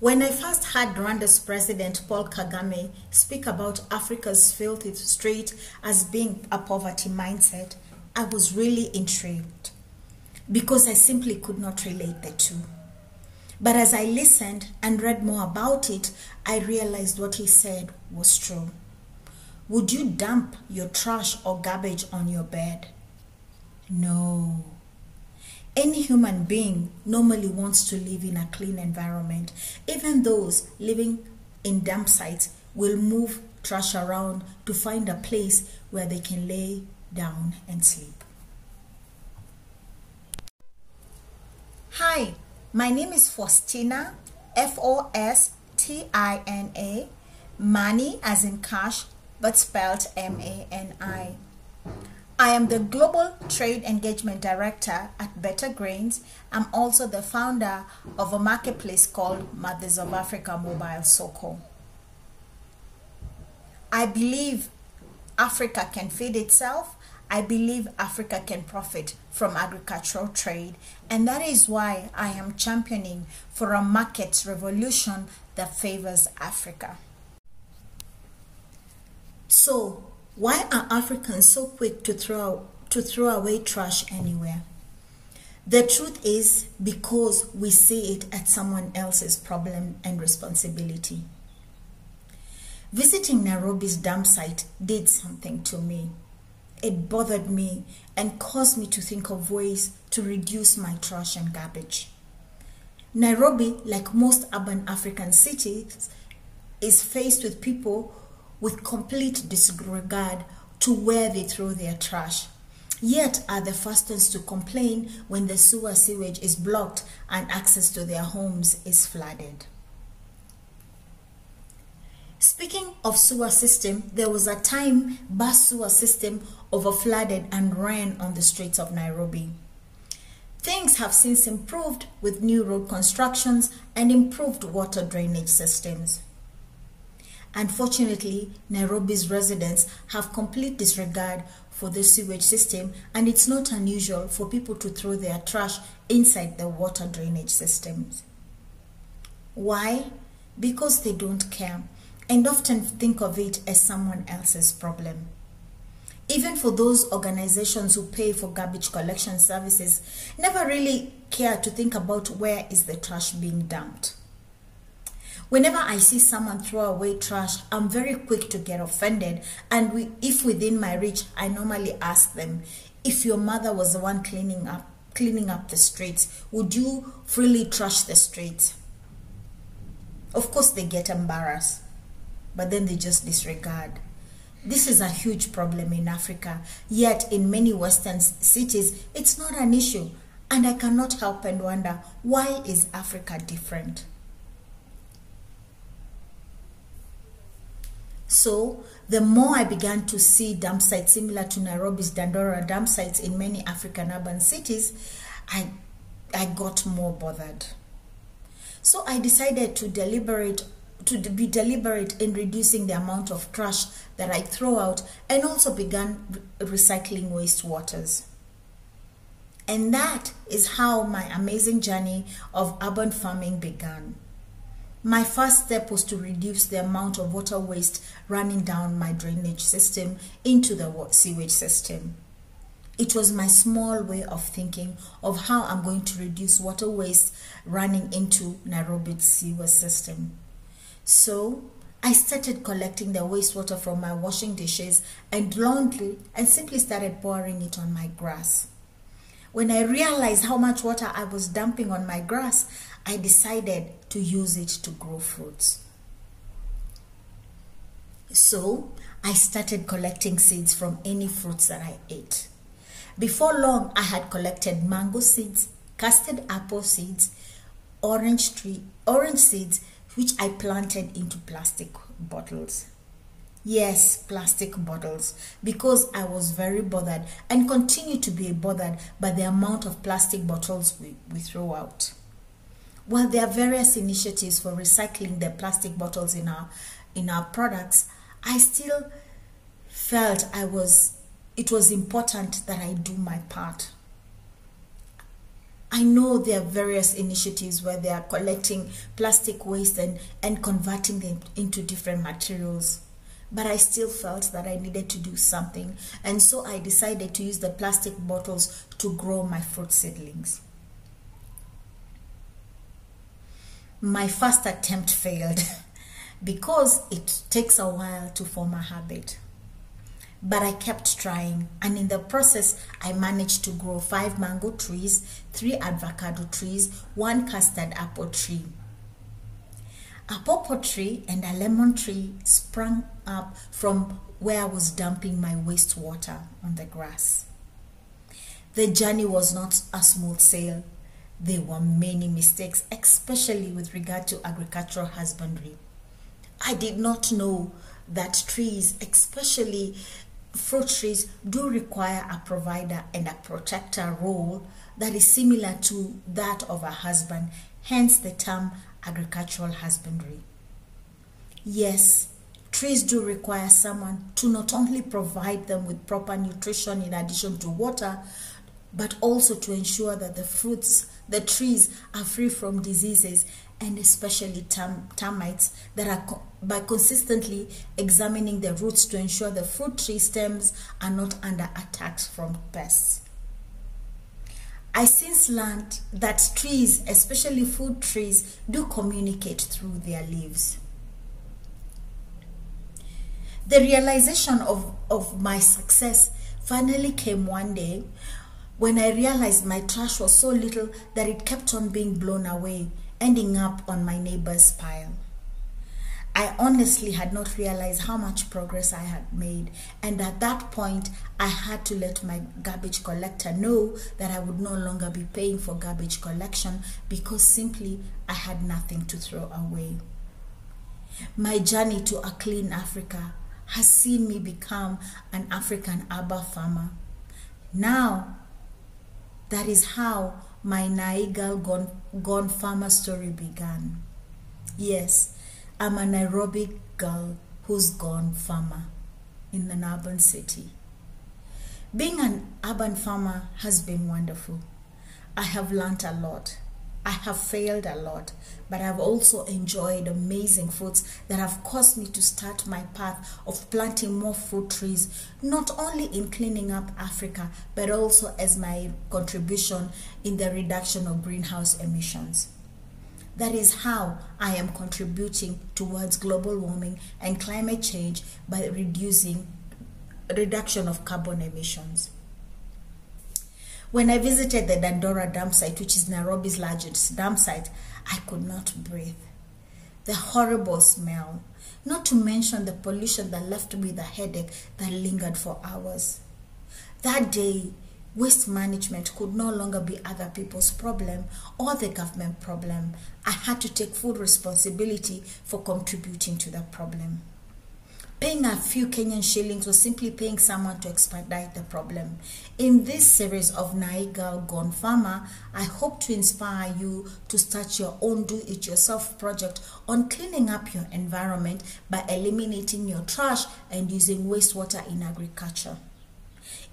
When I first heard Rwanda's President Paul Kagame speak about Africa's filthy street as being a poverty mindset, I was really intrigued because I simply could not relate the two. But as I listened and read more about it, I realized what he said was true. Would you dump your trash or garbage on your bed? No. Any human being normally wants to live in a clean environment. Even those living in dump sites will move trash around to find a place where they can lay down and sleep. Hi, my name is Faustina, F O S T I N A, Mani as in cash, but spelled M A N I. I am the Global Trade Engagement Director at Better Grains. I'm also the founder of a marketplace called Mothers of Africa Mobile Soko. I believe Africa can feed itself. I believe Africa can profit from agricultural trade, and that is why I am championing for a market revolution that favors Africa. So, why are Africans so quick to throw, to throw away trash anywhere? The truth is because we see it as someone else's problem and responsibility. Visiting Nairobi's dump site did something to me. It bothered me and caused me to think of ways to reduce my trash and garbage. Nairobi, like most urban African cities, is faced with people with complete disregard to where they throw their trash. Yet are the first ones to complain when the sewer sewage is blocked and access to their homes is flooded. Speaking of sewer system, there was a time bus sewer system overflooded and ran on the streets of Nairobi. Things have since improved with new road constructions and improved water drainage systems. Unfortunately, Nairobi's residents have complete disregard for the sewage system, and it's not unusual for people to throw their trash inside the water drainage systems. Why? Because they don't care and often think of it as someone else's problem. Even for those organizations who pay for garbage collection services, never really care to think about where is the trash being dumped. Whenever I see someone throw away trash, I'm very quick to get offended. And we, if within my reach, I normally ask them, if your mother was the one cleaning up, cleaning up the streets, would you freely trash the streets? Of course, they get embarrassed, but then they just disregard. This is a huge problem in Africa, yet in many Western cities, it's not an issue. And I cannot help and wonder why is Africa different? So, the more I began to see dump sites similar to Nairobi's Dandora dump sites in many African urban cities, I, I got more bothered. So I decided to deliberate to be deliberate in reducing the amount of trash that I throw out and also began re recycling wastewaters. And that is how my amazing journey of urban farming began. My first step was to reduce the amount of water waste running down my drainage system into the sewage system. It was my small way of thinking of how I'm going to reduce water waste running into Nairobi's sewer system. So I started collecting the wastewater from my washing dishes and laundry and simply started pouring it on my grass. When I realized how much water I was dumping on my grass, I decided to use it to grow fruits. So I started collecting seeds from any fruits that I ate. Before long, I had collected mango seeds, custard apple seeds, orange tree, orange seeds, which I planted into plastic bottles. Yes, plastic bottles, because I was very bothered and continue to be bothered by the amount of plastic bottles we, we throw out. While there are various initiatives for recycling the plastic bottles in our in our products, I still felt I was it was important that I do my part. I know there are various initiatives where they are collecting plastic waste and, and converting them into different materials. But I still felt that I needed to do something. And so I decided to use the plastic bottles to grow my fruit seedlings. My first attempt failed because it takes a while to form a habit. But I kept trying, and in the process, I managed to grow five mango trees, three avocado trees, one custard apple tree. A pawpaw tree and a lemon tree sprang up from where I was dumping my wastewater on the grass. The journey was not a smooth sail. There were many mistakes, especially with regard to agricultural husbandry. I did not know that trees, especially fruit trees, do require a provider and a protector role that is similar to that of a husband, hence the term agricultural husbandry. Yes, trees do require someone to not only provide them with proper nutrition in addition to water, but also to ensure that the fruits, the trees are free from diseases and especially term, termites that are co- by consistently examining the roots to ensure the fruit tree stems are not under attacks from pests. I since learned that trees, especially fruit trees, do communicate through their leaves. The realization of, of my success finally came one day when I realized my trash was so little that it kept on being blown away ending up on my neighbor's pile. I honestly had not realized how much progress I had made, and at that point, I had to let my garbage collector know that I would no longer be paying for garbage collection because simply I had nothing to throw away. My journey to a clean Africa has seen me become an African Aba farmer. Now, that is how my Naigal gone, gone farmer story began. Yes, I'm a Nairobi girl who's gone farmer in an urban city. Being an urban farmer has been wonderful. I have learned a lot. I have failed a lot, but I've also enjoyed amazing fruits that have caused me to start my path of planting more fruit trees, not only in cleaning up Africa, but also as my contribution in the reduction of greenhouse emissions. That is how I am contributing towards global warming and climate change by reducing reduction of carbon emissions. When I visited the Dandora dump site, which is Nairobi's largest dump site, I could not breathe. The horrible smell, not to mention the pollution that left me with a headache that lingered for hours. That day, waste management could no longer be other people's problem or the government problem. I had to take full responsibility for contributing to the problem. Paying a few Kenyan shillings was simply paying someone to expedite the problem. In this series of Naiga Gone Farmer, I hope to inspire you to start your own do it yourself project on cleaning up your environment by eliminating your trash and using wastewater in agriculture.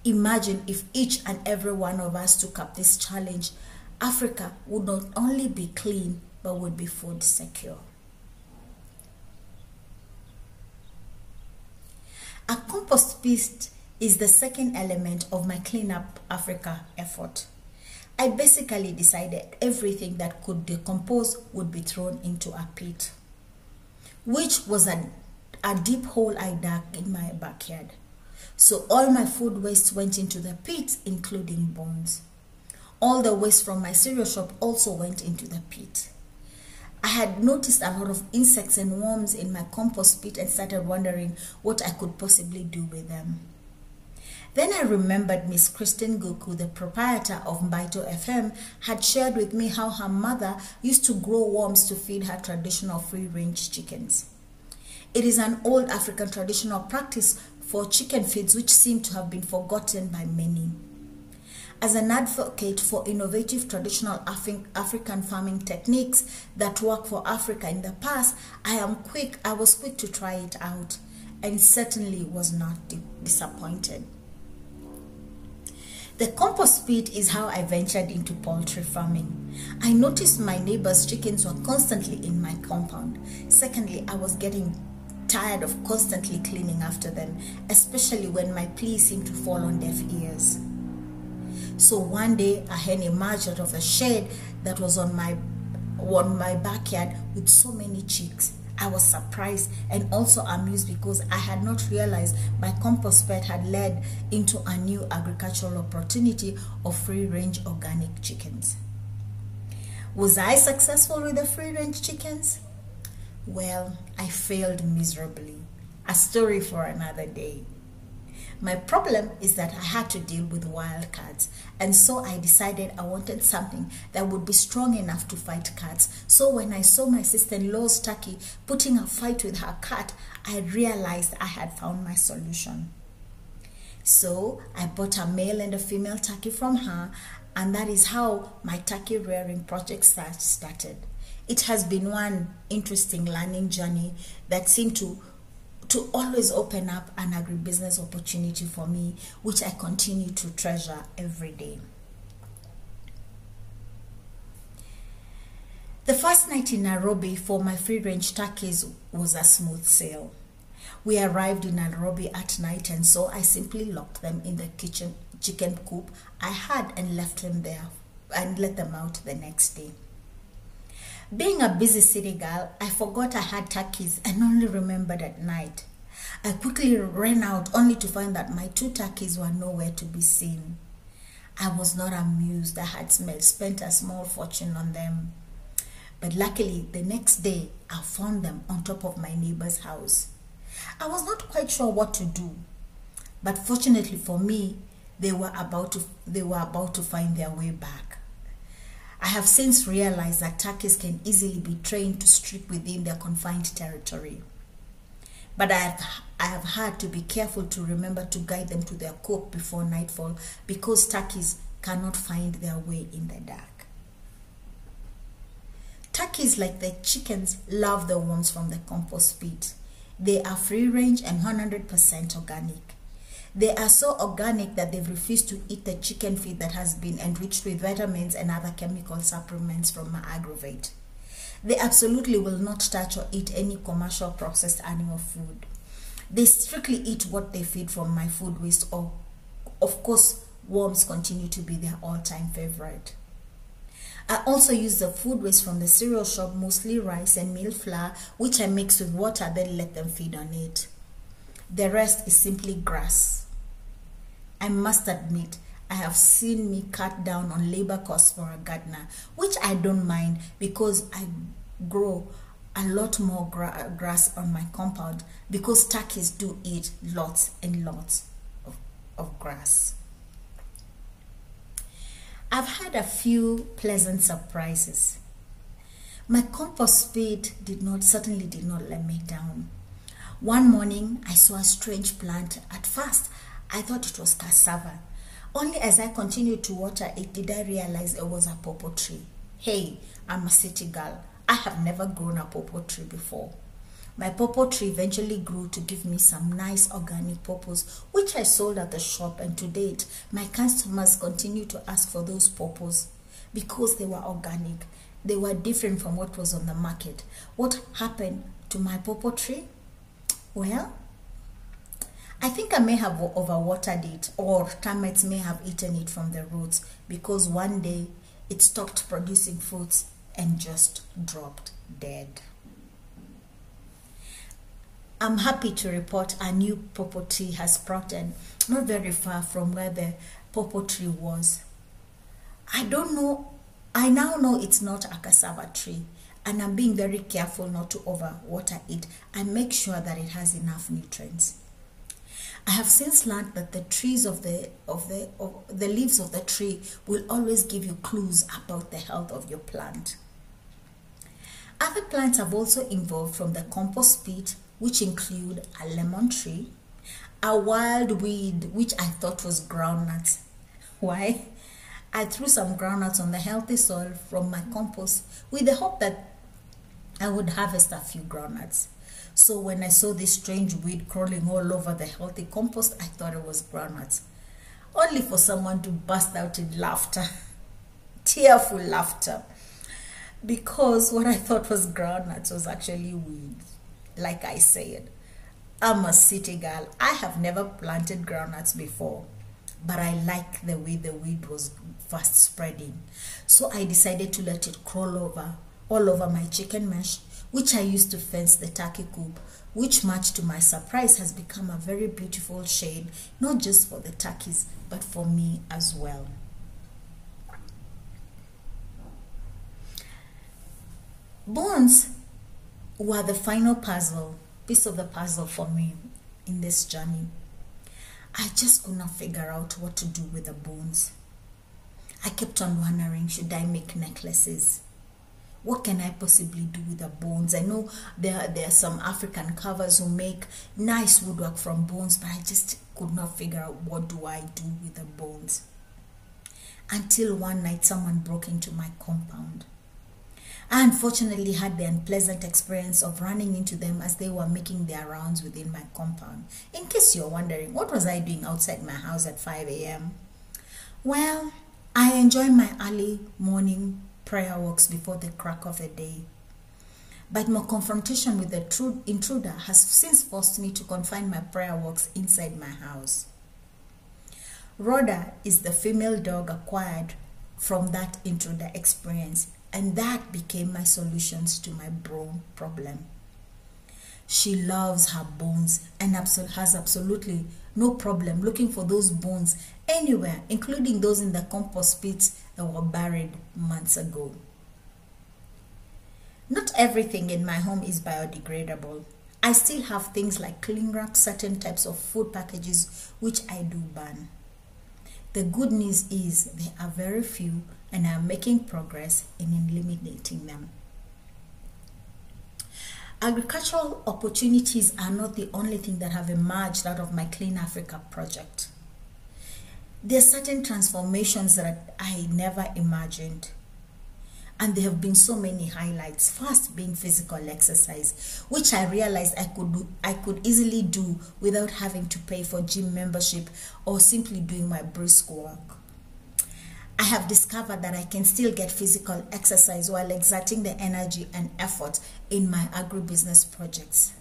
Imagine if each and every one of us took up this challenge. Africa would not only be clean, but would be food secure. A compost pit is the second element of my Clean Up Africa effort. I basically decided everything that could decompose would be thrown into a pit, which was a, a deep hole I dug in my backyard. So all my food waste went into the pit, including bones. All the waste from my cereal shop also went into the pit. I had noticed a lot of insects and worms in my compost pit and started wondering what I could possibly do with them. Then I remembered Miss Christine Guku, the proprietor of Mbaitu FM, had shared with me how her mother used to grow worms to feed her traditional free range chickens. It is an old African traditional practice for chicken feeds which seem to have been forgotten by many. As an advocate for innovative traditional Afri- African farming techniques that work for Africa in the past, I am quick I was quick to try it out and certainly was not di- disappointed. The compost pit is how I ventured into poultry farming. I noticed my neighbors' chickens were constantly in my compound. Secondly, I was getting tired of constantly cleaning after them, especially when my pleas seemed to fall on deaf ears. So one day a hen emerged out of a shed that was on my on my backyard with so many chicks. I was surprised and also amused because I had not realized my compost pet had led into a new agricultural opportunity of free range organic chickens. Was I successful with the free range chickens? Well, I failed miserably. A story for another day. My problem is that I had to deal with wild cats, and so I decided I wanted something that would be strong enough to fight cats. So when I saw my sister in law's turkey putting a fight with her cat, I realized I had found my solution. So I bought a male and a female turkey from her, and that is how my turkey rearing project started. It has been one interesting learning journey that seemed to to always open up an agribusiness opportunity for me, which I continue to treasure every day. The first night in Nairobi for my free range turkeys was a smooth sail. We arrived in Nairobi at night, and so I simply locked them in the kitchen chicken coop I had and left them there and let them out the next day. Being a busy city girl, I forgot I had turkeys and only remembered at night. I quickly ran out only to find that my two turkeys were nowhere to be seen. I was not amused. I had spent a small fortune on them. But luckily, the next day, I found them on top of my neighbor's house. I was not quite sure what to do, but fortunately for me, they were about to they were about to find their way back. I have since realized that turkeys can easily be trained to strip within their confined territory. But I have, I have had to be careful to remember to guide them to their coop before nightfall because turkeys cannot find their way in the dark. Turkeys, like the chickens, love the worms from the compost pit. They are free range and 100% organic. They are so organic that they've refused to eat the chicken feed that has been enriched with vitamins and other chemical supplements from Agrovet. They absolutely will not touch or eat any commercial processed animal food. They strictly eat what they feed from my food waste, or of course, worms continue to be their all time favorite. I also use the food waste from the cereal shop, mostly rice and meal flour, which I mix with water, then let them feed on it. The rest is simply grass. I must admit, I have seen me cut down on labor costs for a gardener, which I don't mind because I grow a lot more gra- grass on my compound because turkeys do eat lots and lots of, of grass. I've had a few pleasant surprises. My compost pit did not certainly did not let me down. One morning I saw a strange plant. At first I thought it was cassava. Only as I continued to water it did I realize it was a pawpaw tree. Hey, I'm a city girl. I have never grown a pawpaw tree before. My pawpaw tree eventually grew to give me some nice organic pawpaws, which I sold at the shop, and to date, my customers continue to ask for those pawpaws because they were organic. They were different from what was on the market. What happened to my pawpaw tree? Well, I think I may have overwatered it, or termites may have eaten it from the roots because one day it stopped producing fruits and just dropped dead. I'm happy to report a new pawpaw tree has sprouted not very far from where the pawpaw tree was. I don't know, I now know it's not a cassava tree, and I'm being very careful not to overwater it and make sure that it has enough nutrients. I have since learned that the trees of the of the of the leaves of the tree will always give you clues about the health of your plant. Other plants have also evolved from the compost pit, which include a lemon tree, a wild weed which I thought was groundnuts. Why? I threw some groundnuts on the healthy soil from my compost with the hope that I would harvest a few groundnuts. So when I saw this strange weed crawling all over the healthy compost, I thought it was groundnuts. only for someone to burst out in laughter, tearful laughter. Because what I thought was groundnuts was actually weed. Like I said, I'm a city girl. I have never planted groundnuts before, but I like the way the weed was fast spreading. So I decided to let it crawl over all over my chicken mesh, which I used to fence the turkey coop, which much to my surprise has become a very beautiful shade, not just for the turkeys, but for me as well. Bones were the final puzzle, piece of the puzzle for me in this journey. I just could not figure out what to do with the bones. I kept on wondering should I make necklaces? What can I possibly do with the bones? I know there, there are some African carvers who make nice woodwork from bones, but I just could not figure out what do I do with the bones. Until one night someone broke into my compound. I unfortunately had the unpleasant experience of running into them as they were making their rounds within my compound. In case you're wondering, what was I doing outside my house at 5 a.m.? Well, I enjoy my early morning prayer walks before the crack of the day. But my confrontation with the intruder has since forced me to confine my prayer walks inside my house. Rhoda is the female dog acquired from that intruder experience, and that became my solutions to my bone problem. She loves her bones and has absolutely no problem looking for those bones anywhere, including those in the compost pits that were buried months ago. Not everything in my home is biodegradable. I still have things like cling wrap, certain types of food packages, which I do burn. The good news is there are very few and I'm making progress in eliminating them. Agricultural opportunities are not the only thing that have emerged out of my Clean Africa project. There are certain transformations that I never imagined. And there have been so many highlights. First being physical exercise, which I realized I could do, I could easily do without having to pay for gym membership or simply doing my brisk walk. I have discovered that I can still get physical exercise while exerting the energy and effort in my agribusiness projects.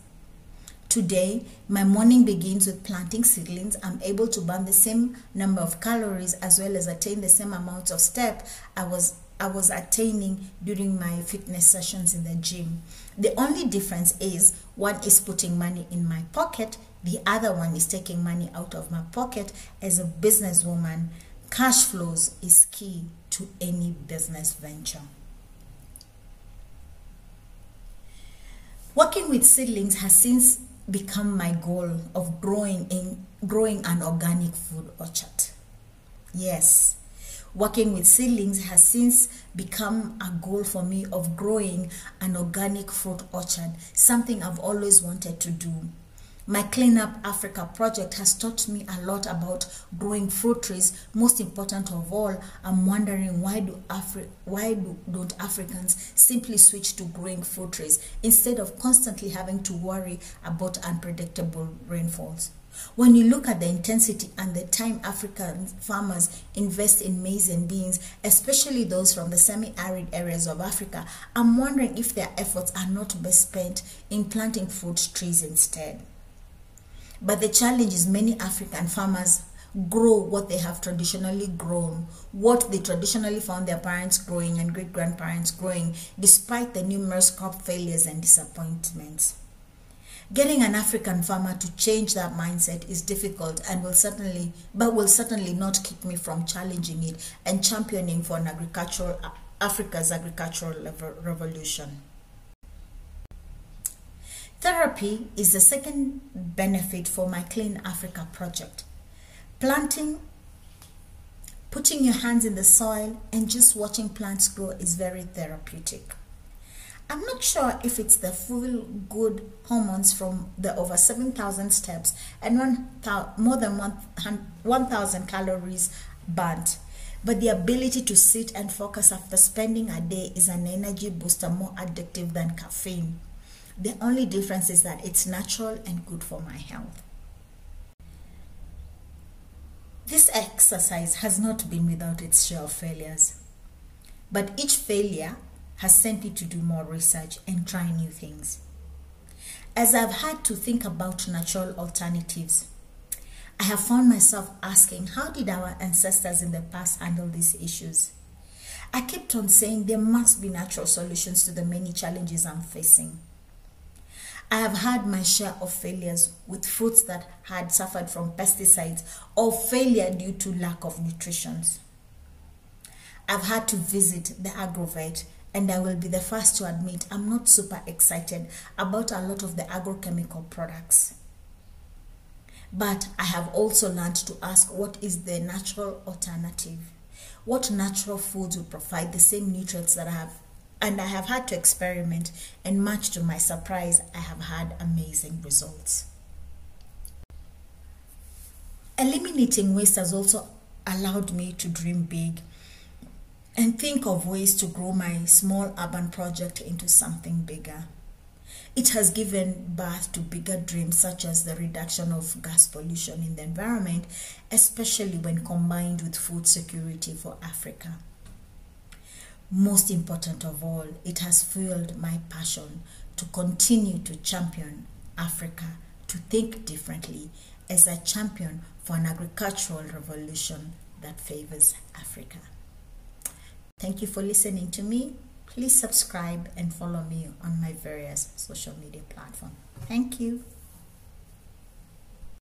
Today, my morning begins with planting seedlings. I'm able to burn the same number of calories as well as attain the same amount of step I was I was attaining during my fitness sessions in the gym. The only difference is one is putting money in my pocket, the other one is taking money out of my pocket as a businesswoman Cash flows is key to any business venture. Working with seedlings has since become my goal of growing in growing an organic food orchard. Yes, working with seedlings has since become a goal for me of growing an organic fruit orchard, something I've always wanted to do. My Clean Up Africa project has taught me a lot about growing fruit trees. Most important of all, I'm wondering why do Afri- why do, don't Africans simply switch to growing fruit trees instead of constantly having to worry about unpredictable rainfalls? When you look at the intensity and the time African farmers invest in maize and beans, especially those from the semi arid areas of Africa, I'm wondering if their efforts are not best spent in planting fruit trees instead. But the challenge is many African farmers grow what they have traditionally grown, what they traditionally found their parents growing and great grandparents growing, despite the numerous crop failures and disappointments. Getting an African farmer to change that mindset is difficult and will certainly, but will certainly not keep me from challenging it and championing for an agricultural Africa's agricultural revolution. Therapy is the second benefit for my Clean Africa project. Planting, putting your hands in the soil, and just watching plants grow is very therapeutic. I'm not sure if it's the full good hormones from the over 7,000 steps and one, more than 1,000 calories burnt, but the ability to sit and focus after spending a day is an energy booster more addictive than caffeine. The only difference is that it's natural and good for my health. This exercise has not been without its share of failures, but each failure has sent me to do more research and try new things. As I've had to think about natural alternatives, I have found myself asking how did our ancestors in the past handle these issues? I kept on saying there must be natural solutions to the many challenges I'm facing. I have had my share of failures with fruits that had suffered from pesticides or failure due to lack of nutrition. I've had to visit the agrovet and I will be the first to admit I'm not super excited about a lot of the agrochemical products. But I have also learned to ask what is the natural alternative? What natural foods will provide the same nutrients that I have and I have had to experiment, and much to my surprise, I have had amazing results. Eliminating waste has also allowed me to dream big and think of ways to grow my small urban project into something bigger. It has given birth to bigger dreams such as the reduction of gas pollution in the environment, especially when combined with food security for Africa. Most important of all, it has fueled my passion to continue to champion Africa to think differently as a champion for an agricultural revolution that favors Africa. Thank you for listening to me. Please subscribe and follow me on my various social media platforms. Thank you.